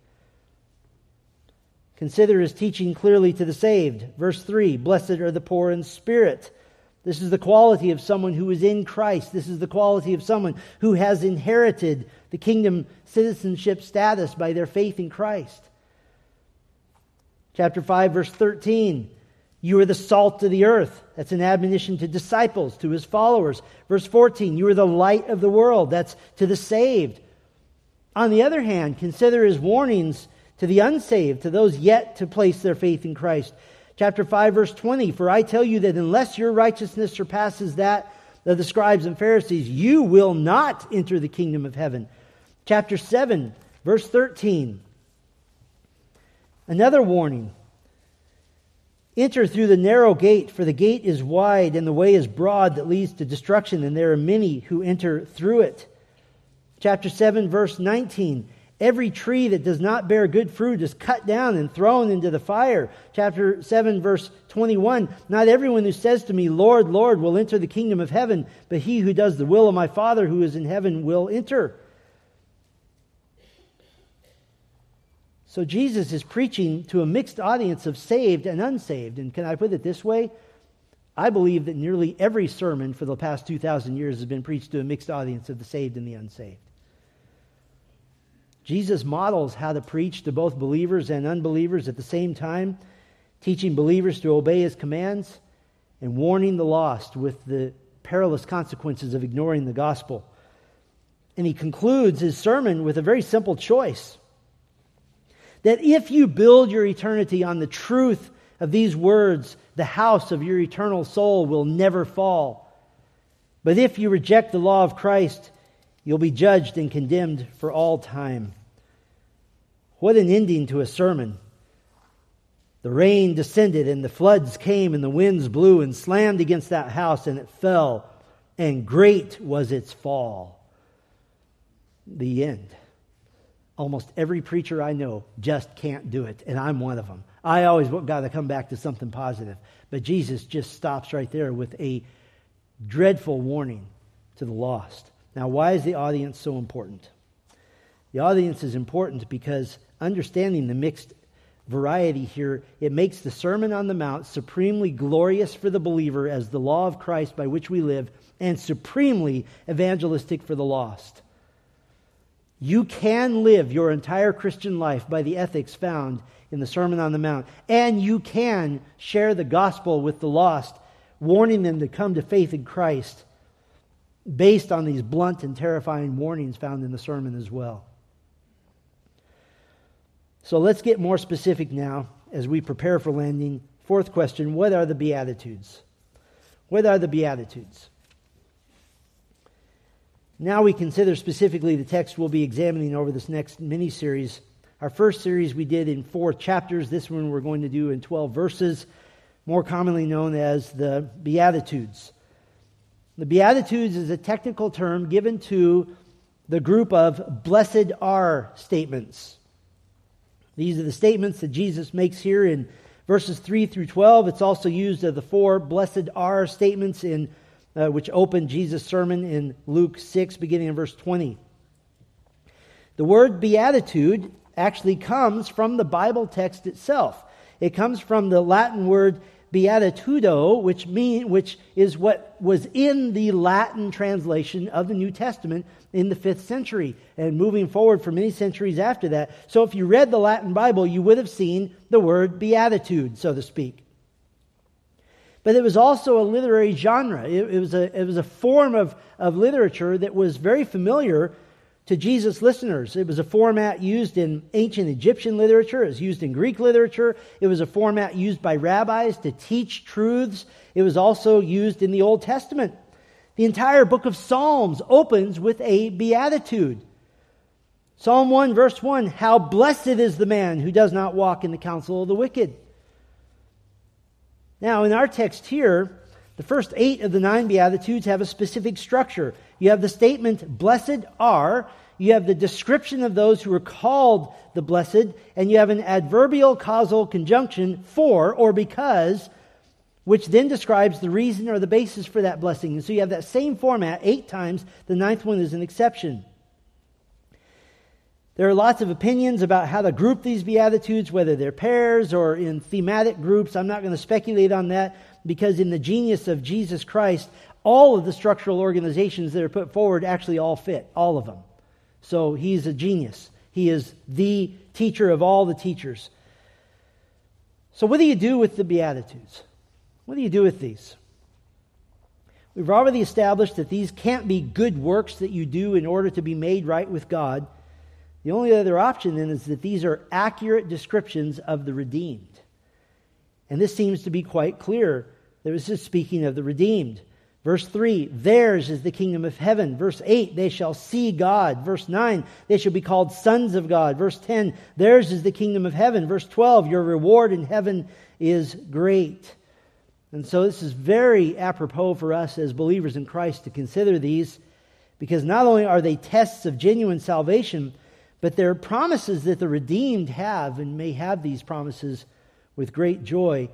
Consider his teaching clearly to the saved. Verse 3 Blessed are the poor in spirit this is the quality of someone who is in Christ. This is the quality of someone who has inherited the kingdom citizenship status by their faith in Christ. Chapter 5, verse 13. You are the salt of the earth. That's an admonition to disciples, to his followers. Verse 14. You are the light of the world. That's to the saved. On the other hand, consider his warnings to the unsaved, to those yet to place their faith in Christ. Chapter 5, verse 20 For I tell you that unless your righteousness surpasses that of the scribes and Pharisees, you will not enter the kingdom of heaven. Chapter 7, verse 13. Another warning. Enter through the narrow gate, for the gate is wide and the way is broad that leads to destruction, and there are many who enter through it. Chapter 7, verse 19. Every tree that does not bear good fruit is cut down and thrown into the fire. Chapter 7, verse 21. Not everyone who says to me, Lord, Lord, will enter the kingdom of heaven, but he who does the will of my Father who is in heaven will enter. So Jesus is preaching to a mixed audience of saved and unsaved. And can I put it this way? I believe that nearly every sermon for the past 2,000 years has been preached to a mixed audience of the saved and the unsaved. Jesus models how to preach to both believers and unbelievers at the same time, teaching believers to obey his commands and warning the lost with the perilous consequences of ignoring the gospel. And he concludes his sermon with a very simple choice that if you build your eternity on the truth of these words, the house of your eternal soul will never fall. But if you reject the law of Christ, you'll be judged and condemned for all time. What an ending to a sermon. The rain descended and the floods came and the winds blew and slammed against that house and it fell, and great was its fall. The end. Almost every preacher I know just can't do it, and I'm one of them. I always got to come back to something positive. But Jesus just stops right there with a dreadful warning to the lost. Now, why is the audience so important? The audience is important because understanding the mixed variety here, it makes the Sermon on the Mount supremely glorious for the believer as the law of Christ by which we live, and supremely evangelistic for the lost. You can live your entire Christian life by the ethics found in the Sermon on the Mount, and you can share the gospel with the lost, warning them to come to faith in Christ based on these blunt and terrifying warnings found in the sermon as well. So let's get more specific now as we prepare for landing. Fourth question What are the Beatitudes? What are the Beatitudes? Now we consider specifically the text we'll be examining over this next mini series. Our first series we did in four chapters. This one we're going to do in 12 verses, more commonly known as the Beatitudes. The Beatitudes is a technical term given to the group of blessed are statements. These are the statements that Jesus makes here in verses 3 through 12. It's also used of the four blessed are statements in uh, which open Jesus' sermon in Luke 6, beginning in verse 20. The word beatitude actually comes from the Bible text itself. It comes from the Latin word beatitudo, which mean which is what was in the Latin translation of the New Testament in the 5th century and moving forward for many centuries after that. So if you read the Latin Bible, you would have seen the word beatitude, so to speak. But it was also a literary genre. It, it, was, a, it was a form of, of literature that was very familiar to Jesus' listeners. It was a format used in ancient Egyptian literature, it was used in Greek literature, it was a format used by rabbis to teach truths. It was also used in the Old Testament. The entire book of Psalms opens with a beatitude. Psalm 1, verse 1 How blessed is the man who does not walk in the counsel of the wicked now, in our text here, the first eight of the nine Beatitudes have a specific structure. You have the statement, blessed are, you have the description of those who are called the blessed, and you have an adverbial causal conjunction, for or because, which then describes the reason or the basis for that blessing. And so you have that same format eight times. The ninth one is an exception. There are lots of opinions about how to group these Beatitudes, whether they're pairs or in thematic groups. I'm not going to speculate on that because, in the genius of Jesus Christ, all of the structural organizations that are put forward actually all fit, all of them. So he's a genius. He is the teacher of all the teachers. So, what do you do with the Beatitudes? What do you do with these? We've already established that these can't be good works that you do in order to be made right with God. The only other option then is that these are accurate descriptions of the redeemed. And this seems to be quite clear. This is speaking of the redeemed. Verse 3, theirs is the kingdom of heaven. Verse 8, they shall see God. Verse 9, they shall be called sons of God. Verse 10, theirs is the kingdom of heaven. Verse 12, your reward in heaven is great. And so this is very apropos for us as believers in Christ to consider these because not only are they tests of genuine salvation, but there are promises that the redeemed have and may have these promises with great joy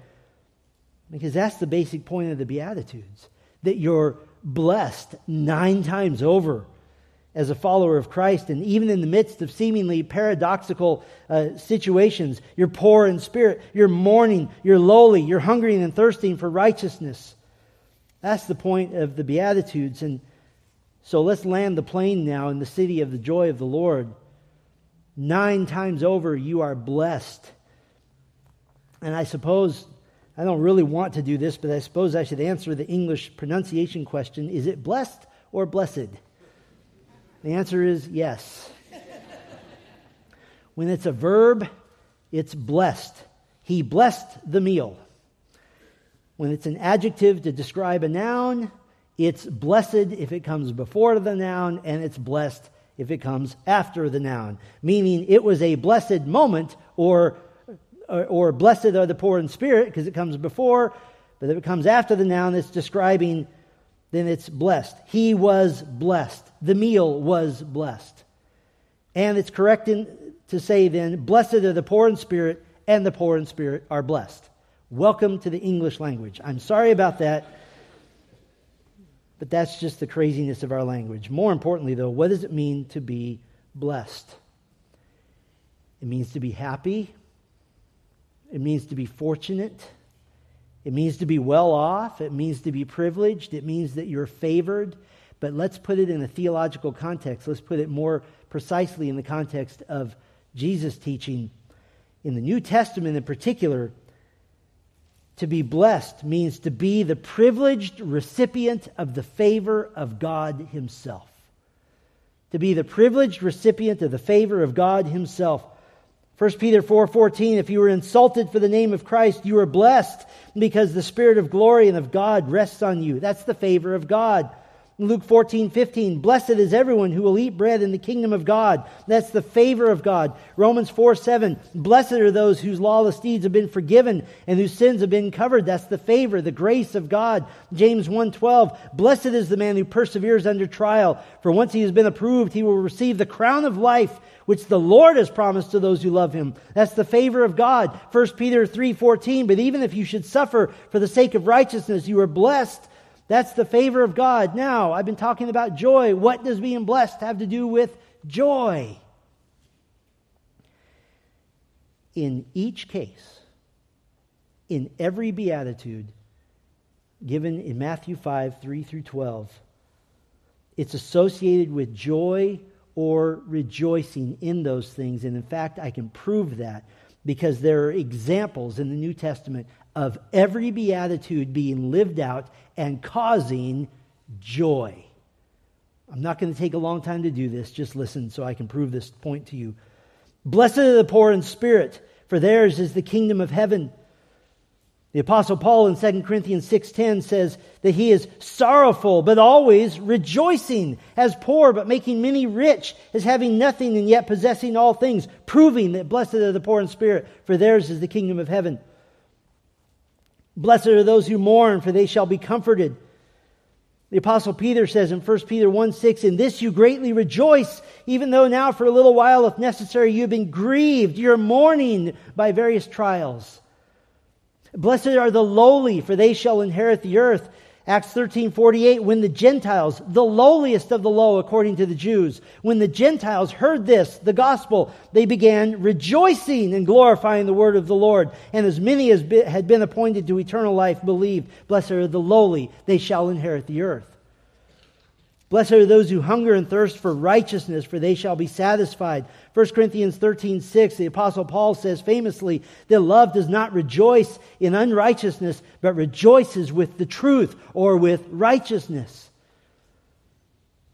because that's the basic point of the Beatitudes that you're blessed nine times over. as a follower of Christ, and even in the midst of seemingly paradoxical uh, situations, you're poor in spirit, you're mourning, you're lowly, you're hungering and thirsting for righteousness. That's the point of the Beatitudes. And so let's land the plane now in the city of the joy of the Lord. Nine times over, you are blessed. And I suppose, I don't really want to do this, but I suppose I should answer the English pronunciation question is it blessed or blessed? The answer is yes. when it's a verb, it's blessed. He blessed the meal. When it's an adjective to describe a noun, it's blessed if it comes before the noun, and it's blessed if it comes after the noun, meaning it was a blessed moment, or, or, blessed are the poor in spirit, because it comes before, but if it comes after the noun, it's describing then it's blessed. He was blessed. The meal was blessed. And it's correct to say then, blessed are the poor in spirit, and the poor in spirit are blessed. Welcome to the English language. I'm sorry about that, but that's just the craziness of our language. More importantly, though, what does it mean to be blessed? It means to be happy, it means to be fortunate. It means to be well off. It means to be privileged. It means that you're favored. But let's put it in a theological context. Let's put it more precisely in the context of Jesus' teaching. In the New Testament, in particular, to be blessed means to be the privileged recipient of the favor of God Himself. To be the privileged recipient of the favor of God Himself. 1 Peter 4:14 If you were insulted for the name of Christ you are blessed because the spirit of glory and of God rests on you. That's the favor of God. Luke 14, 15, blessed is everyone who will eat bread in the kingdom of God. That's the favor of God. Romans 4, 7, blessed are those whose lawless deeds have been forgiven and whose sins have been covered. That's the favor, the grace of God. James 1, 12, blessed is the man who perseveres under trial, for once he has been approved, he will receive the crown of life which the Lord has promised to those who love him. That's the favor of God. 1 Peter 3:14, but even if you should suffer for the sake of righteousness, you are blessed. That's the favor of God. Now, I've been talking about joy. What does being blessed have to do with joy? In each case, in every beatitude given in Matthew 5, 3 through 12, it's associated with joy or rejoicing in those things. And in fact, I can prove that because there are examples in the New Testament of every beatitude being lived out and causing joy. I'm not going to take a long time to do this. Just listen so I can prove this point to you. Blessed are the poor in spirit, for theirs is the kingdom of heaven. The apostle Paul in 2 Corinthians 6:10 says that he is sorrowful but always rejoicing, as poor but making many rich, as having nothing and yet possessing all things, proving that blessed are the poor in spirit, for theirs is the kingdom of heaven. Blessed are those who mourn, for they shall be comforted. The apostle Peter says in 1 Peter 1 6, In this you greatly rejoice, even though now for a little while, if necessary, you have been grieved. You're mourning by various trials Blessed are the lowly, for they shall inherit the earth. Acts 13, 48, when the Gentiles, the lowliest of the low according to the Jews, when the Gentiles heard this, the gospel, they began rejoicing and glorifying the word of the Lord. And as many as had been appointed to eternal life believed, blessed are the lowly, they shall inherit the earth. Blessed are those who hunger and thirst for righteousness, for they shall be satisfied. 1 Corinthians 13, 6, the Apostle Paul says famously that love does not rejoice in unrighteousness, but rejoices with the truth or with righteousness.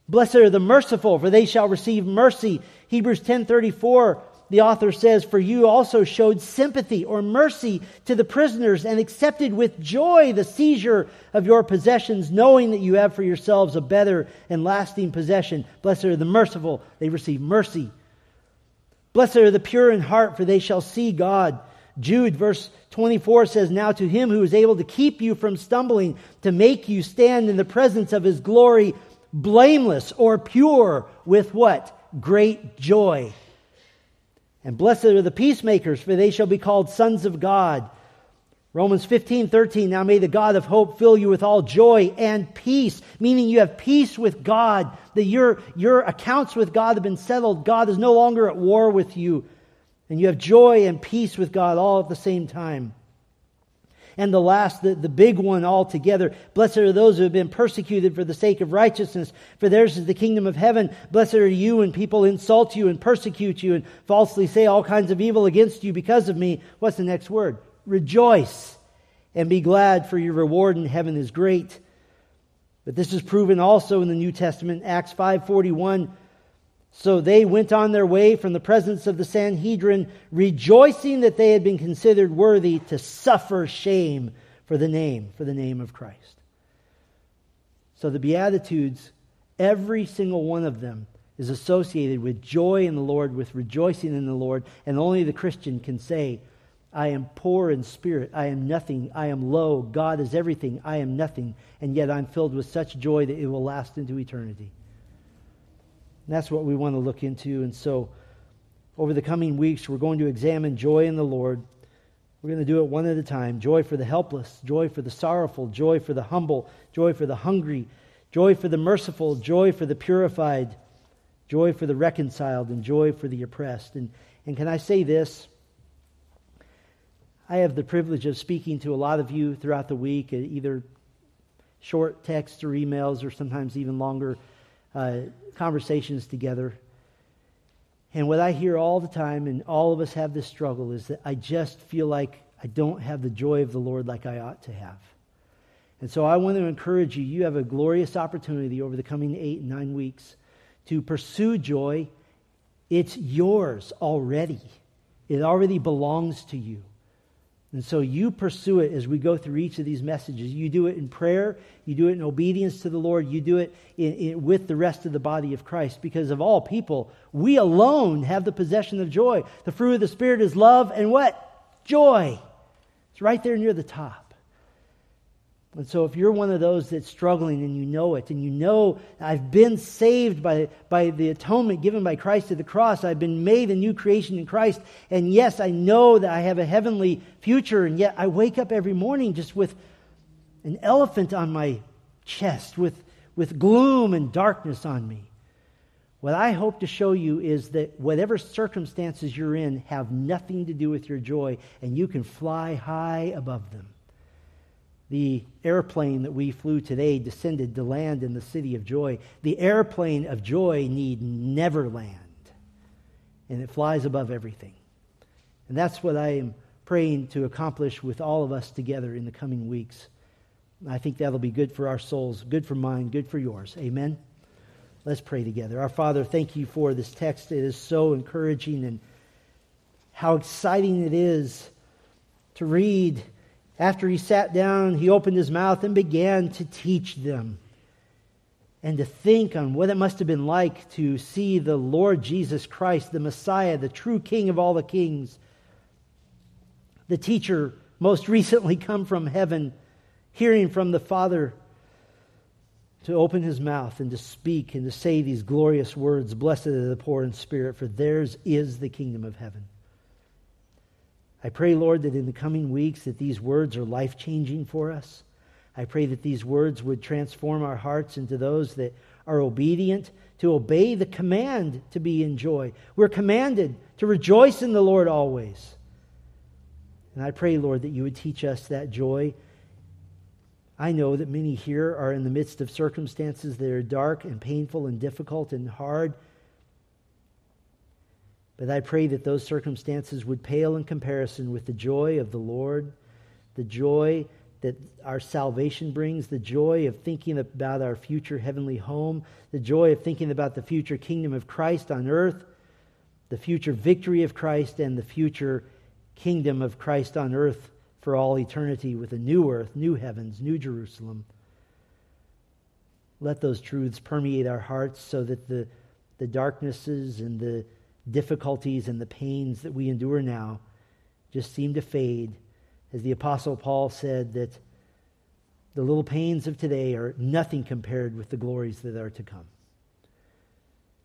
Blessed are the merciful, for they shall receive mercy. Hebrews 10:34 the author says, For you also showed sympathy or mercy to the prisoners and accepted with joy the seizure of your possessions, knowing that you have for yourselves a better and lasting possession. Blessed are the merciful, they receive mercy. Blessed are the pure in heart, for they shall see God. Jude, verse 24 says, Now to him who is able to keep you from stumbling, to make you stand in the presence of his glory, blameless or pure, with what? Great joy. And blessed are the peacemakers, for they shall be called sons of God. Romans 15, 13. Now may the God of hope fill you with all joy and peace, meaning you have peace with God, that your, your accounts with God have been settled. God is no longer at war with you. And you have joy and peace with God all at the same time. And the last, the, the big one altogether. Blessed are those who have been persecuted for the sake of righteousness, for theirs is the kingdom of heaven. Blessed are you when people insult you and persecute you and falsely say all kinds of evil against you because of me. What's the next word? Rejoice and be glad, for your reward in heaven is great. But this is proven also in the New Testament, Acts 5:41. So they went on their way from the presence of the Sanhedrin, rejoicing that they had been considered worthy to suffer shame for the name, for the name of Christ. So the Beatitudes, every single one of them, is associated with joy in the Lord, with rejoicing in the Lord, and only the Christian can say, I am poor in spirit. I am nothing. I am low. God is everything. I am nothing. And yet I'm filled with such joy that it will last into eternity. And that's what we want to look into. And so, over the coming weeks, we're going to examine joy in the Lord. We're going to do it one at a time joy for the helpless, joy for the sorrowful, joy for the humble, joy for the hungry, joy for the merciful, joy for the purified, joy for the reconciled, and joy for the oppressed. And, and can I say this? I have the privilege of speaking to a lot of you throughout the week, either short texts or emails, or sometimes even longer uh, conversations together. And what I hear all the time, and all of us have this struggle, is that I just feel like I don't have the joy of the Lord like I ought to have. And so I want to encourage you. You have a glorious opportunity over the coming eight and nine weeks to pursue joy. It's yours already, it already belongs to you. And so you pursue it as we go through each of these messages. You do it in prayer, you do it in obedience to the Lord, you do it in, in, with the rest of the body of Christ. Because of all people, we alone have the possession of joy. The fruit of the Spirit is love and what? Joy. It's right there near the top. And so, if you're one of those that's struggling and you know it, and you know I've been saved by, by the atonement given by Christ at the cross, I've been made a new creation in Christ, and yes, I know that I have a heavenly future, and yet I wake up every morning just with an elephant on my chest, with, with gloom and darkness on me. What I hope to show you is that whatever circumstances you're in have nothing to do with your joy, and you can fly high above them. The airplane that we flew today descended to land in the city of joy. The airplane of joy need never land, and it flies above everything. And that's what I am praying to accomplish with all of us together in the coming weeks. I think that'll be good for our souls, good for mine, good for yours. Amen. Let's pray together. Our Father, thank you for this text. It is so encouraging and how exciting it is to read after he sat down, he opened his mouth and began to teach them and to think on what it must have been like to see the Lord Jesus Christ, the Messiah, the true King of all the kings, the teacher most recently come from heaven, hearing from the Father, to open his mouth and to speak and to say these glorious words Blessed are the poor in spirit, for theirs is the kingdom of heaven. I pray, Lord, that in the coming weeks that these words are life-changing for us. I pray that these words would transform our hearts into those that are obedient to obey the command to be in joy. We're commanded to rejoice in the Lord always. And I pray, Lord, that you would teach us that joy. I know that many here are in the midst of circumstances that are dark and painful and difficult and hard. But I pray that those circumstances would pale in comparison with the joy of the Lord, the joy that our salvation brings, the joy of thinking about our future heavenly home, the joy of thinking about the future kingdom of Christ on earth, the future victory of Christ, and the future kingdom of Christ on earth for all eternity with a new earth, new heavens, new Jerusalem. Let those truths permeate our hearts so that the, the darknesses and the difficulties and the pains that we endure now just seem to fade. As the Apostle Paul said, that the little pains of today are nothing compared with the glories that are to come.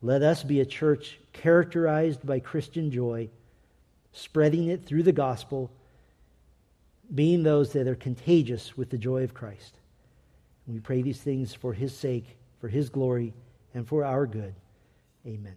Let us be a church characterized by Christian joy, spreading it through the gospel, being those that are contagious with the joy of Christ. we pray these things for his sake, for his glory, and for our good. Amen.